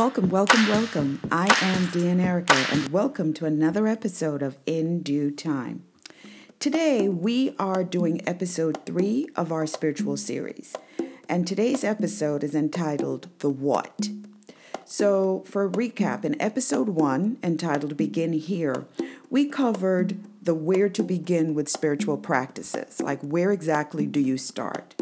Welcome, welcome, welcome. I am Dean Erica, and welcome to another episode of In Due Time. Today, we are doing episode three of our spiritual series, and today's episode is entitled The What. So, for a recap, in episode one, entitled Begin Here, we covered the where to begin with spiritual practices, like where exactly do you start?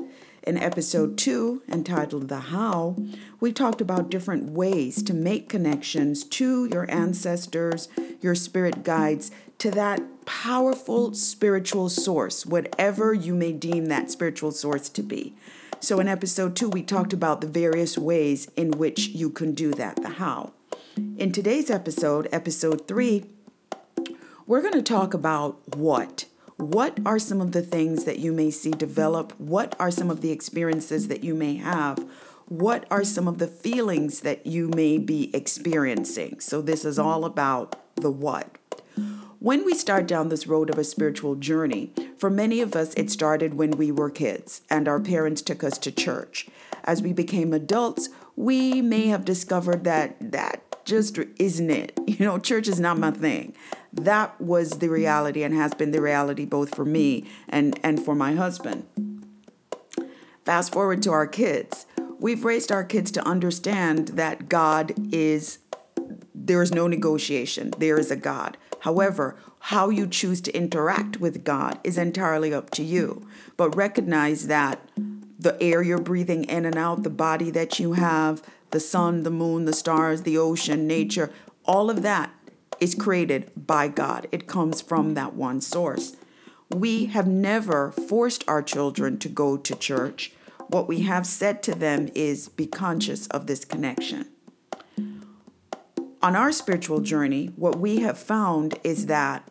In episode two, entitled The How, we talked about different ways to make connections to your ancestors, your spirit guides, to that powerful spiritual source, whatever you may deem that spiritual source to be. So, in episode two, we talked about the various ways in which you can do that, the how. In today's episode, episode three, we're going to talk about what. What are some of the things that you may see develop? What are some of the experiences that you may have? What are some of the feelings that you may be experiencing? So, this is all about the what. When we start down this road of a spiritual journey, for many of us, it started when we were kids and our parents took us to church. As we became adults, we may have discovered that that just isn't it. You know, church is not my thing that was the reality and has been the reality both for me and, and for my husband. Fast forward to our kids. We've raised our kids to understand that God is, there is no negotiation, there is a God. However, how you choose to interact with God is entirely up to you. But recognize that the air you're breathing in and out, the body that you have, the sun, the moon, the stars, the ocean, nature, all of that is created by God. It comes from that one source. We have never forced our children to go to church. What we have said to them is be conscious of this connection. On our spiritual journey, what we have found is that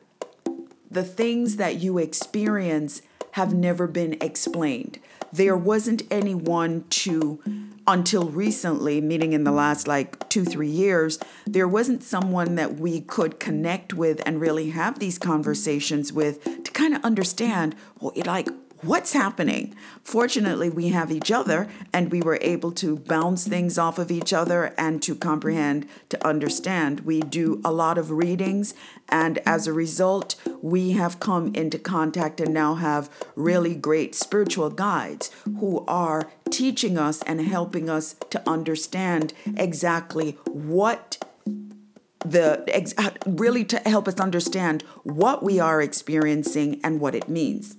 the things that you experience have never been explained. There wasn't anyone to until recently, meaning in the last like two, three years, there wasn't someone that we could connect with and really have these conversations with to kind of understand, well, it like, what's happening? Fortunately, we have each other and we were able to bounce things off of each other and to comprehend, to understand. We do a lot of readings, and as a result, we have come into contact and now have really great spiritual guides who are teaching us and helping us to understand exactly what the really to help us understand what we are experiencing and what it means.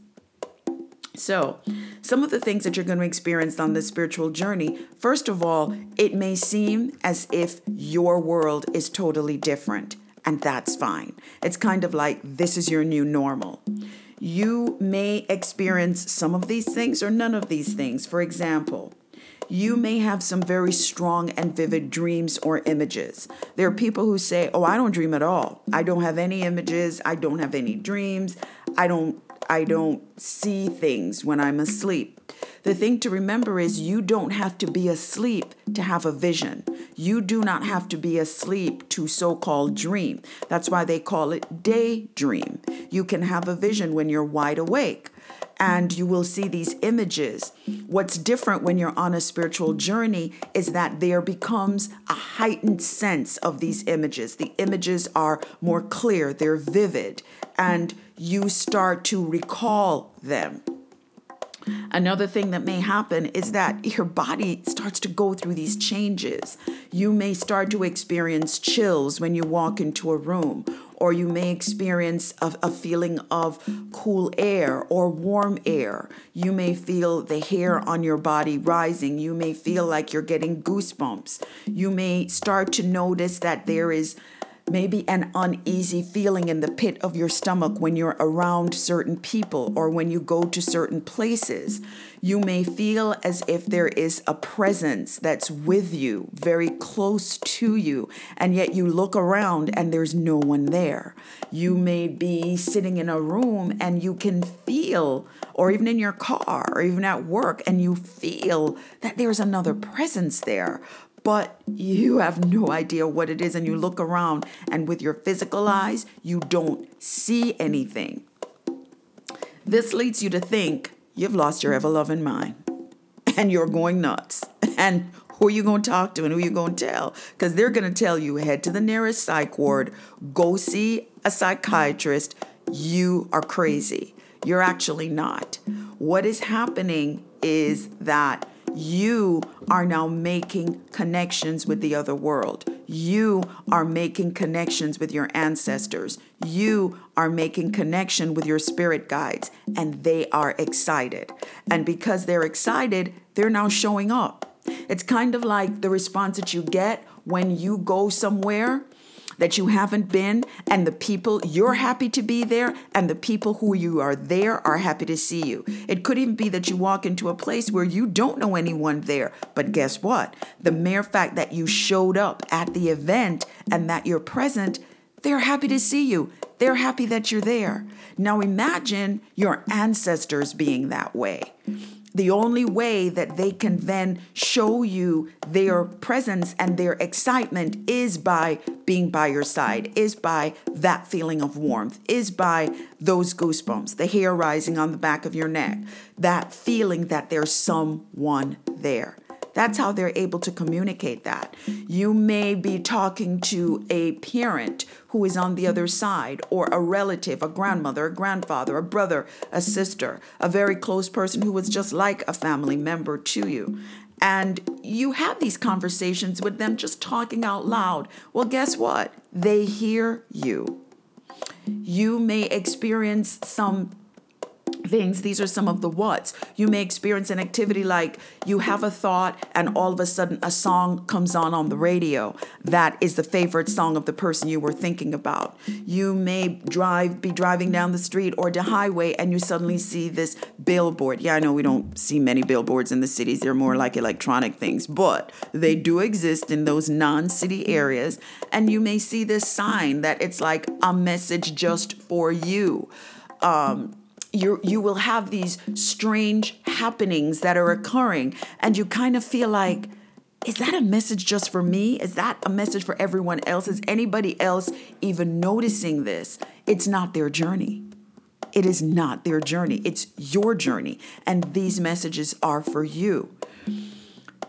So, some of the things that you're going to experience on this spiritual journey, first of all, it may seem as if your world is totally different, and that's fine. It's kind of like this is your new normal. You may experience some of these things or none of these things. For example, you may have some very strong and vivid dreams or images. There are people who say, Oh, I don't dream at all. I don't have any images. I don't have any dreams. I don't I don't see things when I'm asleep. The thing to remember is you don't have to be asleep to have a vision. You do not have to be asleep to so called dream. That's why they call it daydream. You can have a vision when you're wide awake and you will see these images. What's different when you're on a spiritual journey is that there becomes a heightened sense of these images. The images are more clear, they're vivid, and you start to recall them. Another thing that may happen is that your body starts to go through these changes. You may start to experience chills when you walk into a room, or you may experience a, a, feeling of cool air or warm air. You may feel the hair on your body rising. You may feel like you're getting goosebumps. You may start to notice that there is maybe an uneasy feeling in the pit of your stomach when you're around certain people or when you go to certain places. You may feel as if there is a presence that's with you, very close to you, and yet you look around and there's no one there. You may be sitting in a room and you can feel, or even in your car, or even at work, and you feel that there's another presence there but you have no idea what it is, and you look around, and with your physical eyes, you don't see anything. This leads you to think you've lost your ever loving mind and you're going nuts. And Who are you going to talk to and who are you going to tell? Because they're going to tell you head to the nearest psych ward, go see a psychiatrist. You are crazy. You're actually not. What is happening is that you are now making connections with the other world. You are making connections with your ancestors. You are making connection with your spirit guides, and they are excited. And because they're excited, they're now showing up. It's kind of like the response that you get when you go somewhere that you haven't been, and the people you're happy to be there, and the people who you are there are happy to see you. It could even be that you walk into a place where you don't know anyone there, but guess what? The mere fact that you showed up at the event and that you're present, they're happy to see you. They're happy that you're there. Now imagine your ancestors being that way the only way that they can then show you their presence and their excitement is by being by your side, is by that feeling of warmth, is by those goosebumps, the hair rising on the back of your neck, that feeling that there's someone there. That's how they're able to communicate that. You may be talking to a parent who is on the other side, or a relative, a grandmother, a grandfather, a brother, a sister, a very close person who was just like a family member to you. And you have these conversations with them just talking out loud. Well, guess what? They hear you. You may experience some things. These are some of the what's. You may experience an activity like you have a thought and all of a sudden a song comes on on the radio that is the favorite song of the person you were thinking about. You may drive be driving down the street or the highway and you suddenly see this billboard. Yeah, I know we don't see many billboards in the cities. They're more like electronic things, but they do exist in those non-city areas and you may see this sign that it's like a message just for you. Um, you you will have these strange happenings that are occurring and you kind of feel like is that a message just for me? Is that a message for everyone else? Is anybody else even noticing this? It's not their journey. It is not their journey. It's your journey and these messages are for you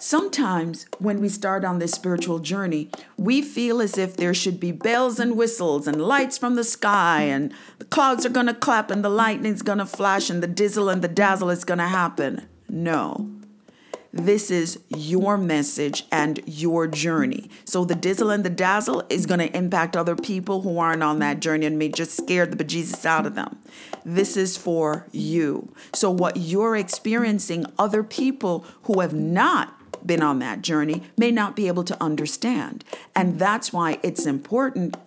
Sometimes, when we start on this spiritual journey, we feel as if there should be bells and whistles and lights from the sky, and the clouds are going to clap, and the lightning's going to flash, and the dizzle and the dazzle is going to happen. No. This is your message and your journey. So, the dizzle and the dazzle is going to impact other people who aren't on that journey and may just scare the bejesus out of them. This is for you. So, what you're experiencing, other people who have not been on that journey may not be able to understand. And that's why it's important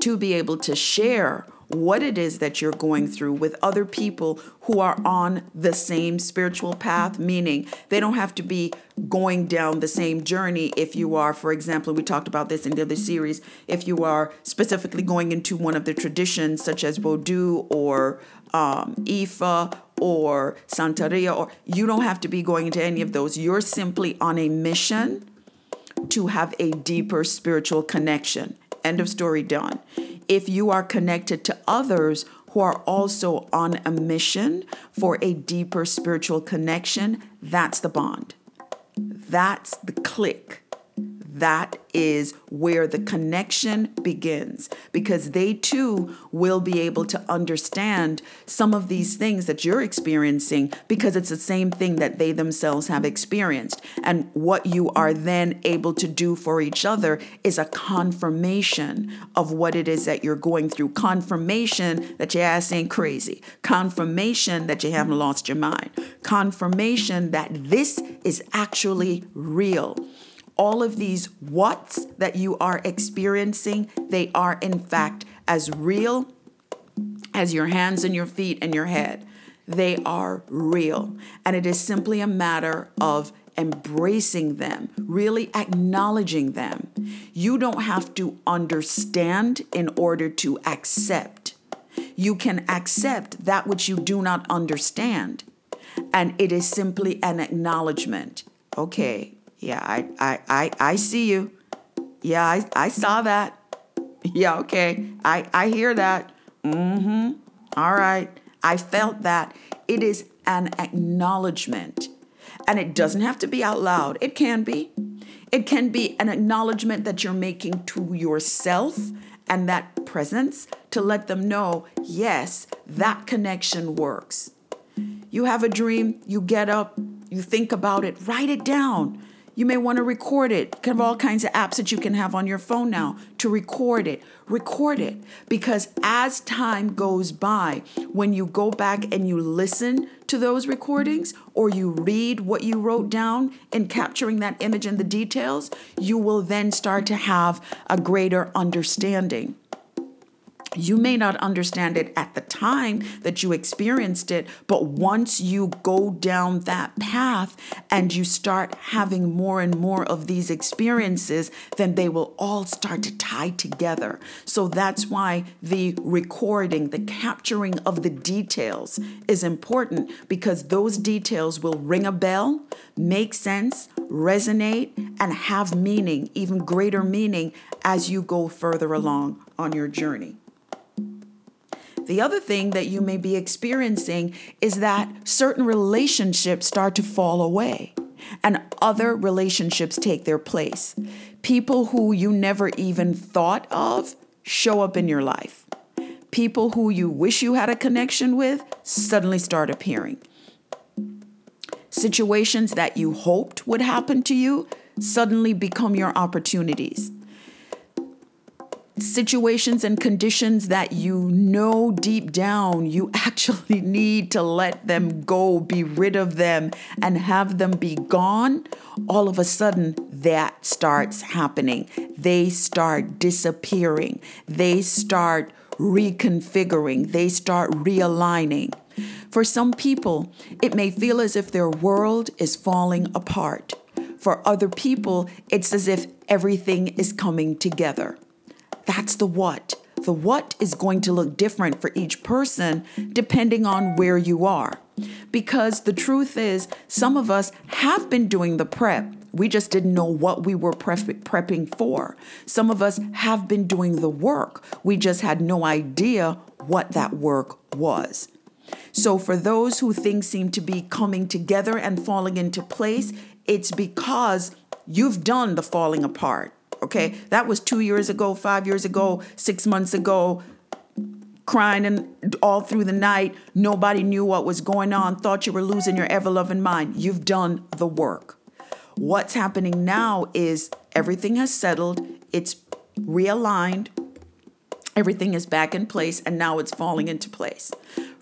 to be able to share what it is that you're going through with other people who are on the same spiritual path, meaning they don't have to be going down the same journey if you are, for example, we talked about this in the other series, if you are specifically going into one of the traditions such as Vodou or um, Ifa or Santeria, or you don't have to be going into any of those. You're simply on a mission to have a deeper spiritual connection. End of story done. If you are connected to others who are also on a mission for a deeper spiritual connection, that's the bond. That's the click that is where the connection begins because they too will be able to understand some of these things that you're experiencing because it's the same thing that they themselves have experienced. And what you are then able to do for each other is a confirmation of what it is that you're going through, confirmation that your ass ain't crazy, confirmation that you haven't lost your mind, confirmation that this is actually real all of these what's that you are experiencing, they are in fact as real as your hands and your feet and your head. They are real. And it is simply a matter of embracing them, really acknowledging them. You don't have to understand in order to accept. You can accept that which you do not understand. And it is simply an acknowledgement. Okay, yeah, I, I, I, I see you. Yeah, I, I saw that. Yeah, okay. I, I hear that. Mm-hmm. All right. I felt that. It is an acknowledgement. and it doesn't have to be out loud, it can be. It can be an acknowledgement that you're making to yourself and that presence to let them know, yes, that connection works. You have a dream, you get up, you think about it, write it down. You may want to record it. Kind of all kinds of apps that you can have on your phone now to record it. Record it because as time goes by, when you go back and you listen to those recordings or you read what you wrote down in capturing that image and the details, you will then start to have a greater understanding. You may not understand it at the time that you experienced it, but once you go down that path and you start having more and more of these experiences, then they will all start to tie together. So that's why the recording, the capturing of the details is important because those details will ring a bell, make sense, resonate, and have meaning, even greater meaning, as you go further along on your journey. The other thing that you may be experiencing is that certain relationships start to fall away and other relationships take their place. People who you never even thought of show up in your life. People who you wish you had a connection with suddenly start appearing. Situations that you hoped would happen to you suddenly become your opportunities situations and conditions that you know deep down you actually need to let them go, be rid of them, and have them be gone, all of a sudden that starts happening. They start disappearing, they start reconfiguring, they start realigning. For some people, it may feel as if their world is falling apart. For other people, it's as if everything is coming together. That's the what. The what is going to look different for each person depending on where you are. Because the truth is, some of us have been doing the prep. We just didn't know what we were prepping for. Some of us have been doing the work. We just had no idea what that work was. So, for those who things seem to be coming together and falling into place, it's because you've done the falling apart. Okay, that was two years ago, five years ago, six months ago. Crying and all through the night, nobody knew what was going on, thought you were losing your ever loving mind. You've done the work. What's happening now is everything has settled, it's realigned, everything is back in place, and now it's falling into place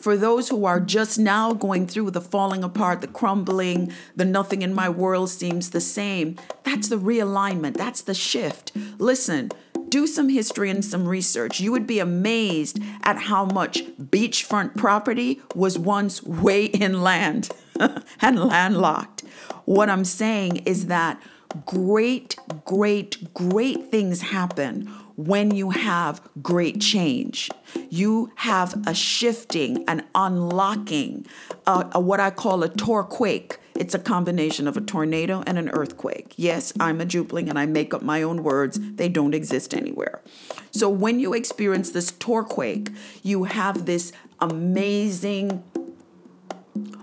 for those who are just now going through the falling apart, the crumbling, the nothing in my world seems the same. That's the realignment, that's the shift. Listen, do some history and some research. You would be amazed at how much beachfront property was once way inland and landlocked. What I'm saying is that great, great, great things happen when you have great change. You have a shifting, an unlocking, a, a, what I call a torquake. It's a combination of a tornado and an earthquake. Yes, I'm a Jupling and I make up my own words. They don't exist anywhere. So when you experience this torquake, you have this amazing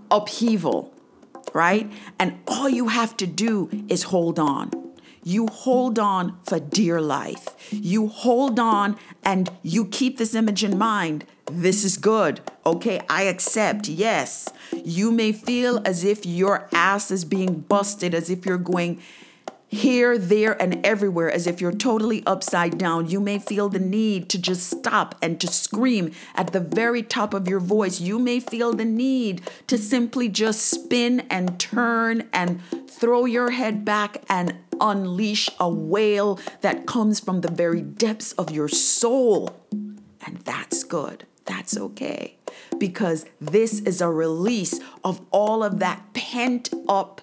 upheaval, right? And all you have to do is hold on you hold on for dear life. You hold on and you keep this image in mind. This is good. Okay, I accept. Yes. You may feel as if your ass is being busted, as if you're going here, there, and everywhere, as if you're totally upside down. You may feel the need to just stop and to scream at the very top of your voice. You may feel the need to simply just spin and turn and throw your head back and unleash a wail that comes from the very depths of your soul. And that's good. That's okay. Because this is a release of all of that pent up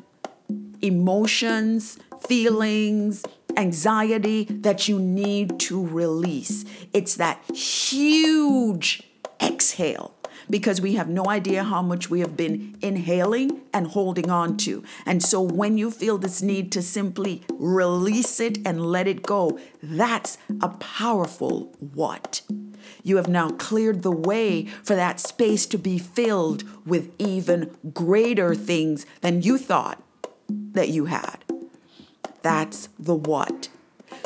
emotions, feelings, anxiety that you need to release. It's that huge exhale because we have no idea how much we have been inhaling and holding on to. And so when you feel this need to simply release it and let it go, that's a powerful what. You have now cleared the way for that space to be filled with even greater things than you thought that you had. That's the what.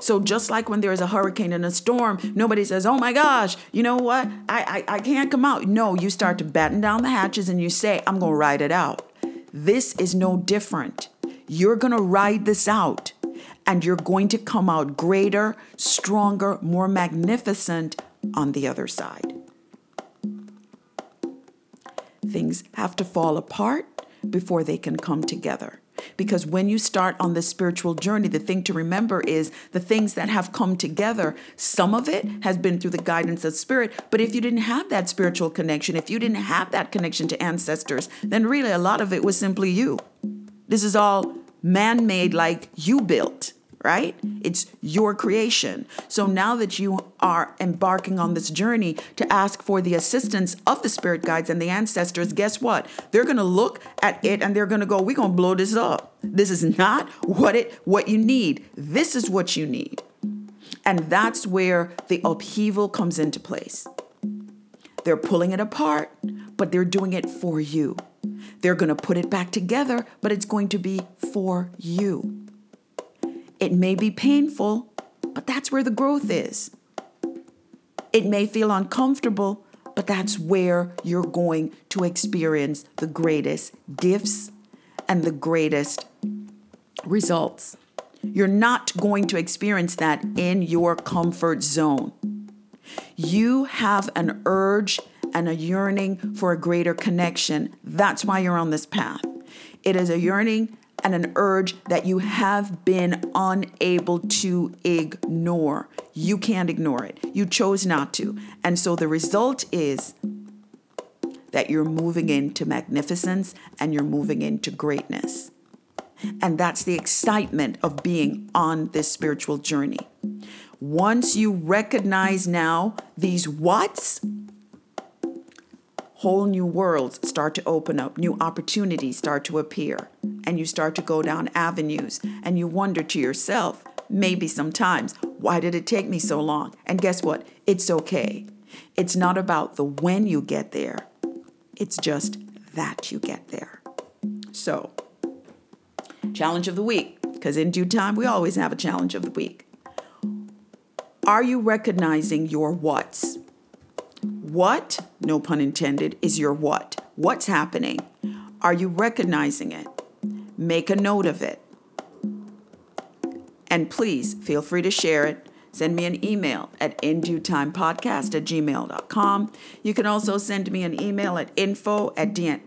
So just like when there's a hurricane and a storm, nobody says, "Oh my gosh, you know what? I I, I can't come out." No, you start to batten down the hatches and you say, "I'm going to ride it out." This is no different. You're going to ride this out and you're going to come out greater, stronger, more magnificent on the other side. Things have to fall apart before they can come together. Because when you start on this spiritual journey, the thing to remember is the things that have come together, some of it has been through the guidance of spirit. But if you didn't have that spiritual connection, if you didn't have that connection to ancestors, then really a lot of it was simply you. This is all man made, like you built right? It's your creation. So now that you are embarking on this journey to ask for the assistance of the spirit guides and the ancestors, guess what? They're going to look at it and they're going to go, "We're going to blow this up. This is not what it what you need. This is what you need." And that's where the upheaval comes into place. They're pulling it apart, but they're doing it for you. They're going to put it back together, but it's going to be for you. It may be painful, but that's where the growth is. It may feel uncomfortable, but that's where you're going to experience the greatest gifts and the greatest results. You're not going to experience that in your comfort zone. You have an urge and a yearning for a greater connection. That's why you're on this path. It is a yearning and an urge that you have been unable to ignore. You can't ignore it. You chose not to. And so the result is that you're moving into magnificence and you're moving into greatness. And that's the excitement of being on this spiritual journey. Once you recognize now these what's, whole new worlds start to open up, new opportunities start to appear, and you start to go down avenues, and you wonder to yourself, maybe sometimes, why did it take me so long? And guess what? It's okay. It's not about the when you get there, it's just that you get there. So, challenge of the week, because in due time, we always have a challenge of the week. Are you recognizing your what's? What, no pun intended, is your what? What's happening? Are you recognizing it? Make a note of it. And please feel free to share it. Send me an email at induetimepodcast at gmail.com. You can also send me an email at info at dan,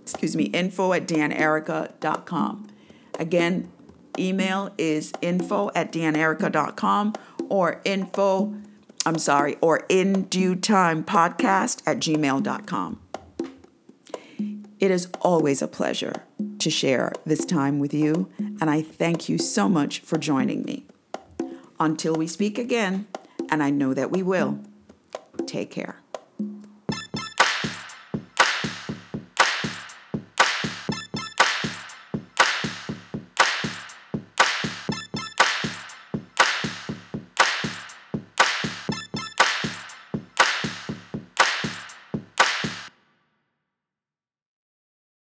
excuse me, info at danerica.com. Again, email is info at danerica.com or info I'm sorry, or in due time podcast at gmail.com. It is always a pleasure to share this time with you, and I thank you so much for joining me. Until we speak again, and I know that we will, take care.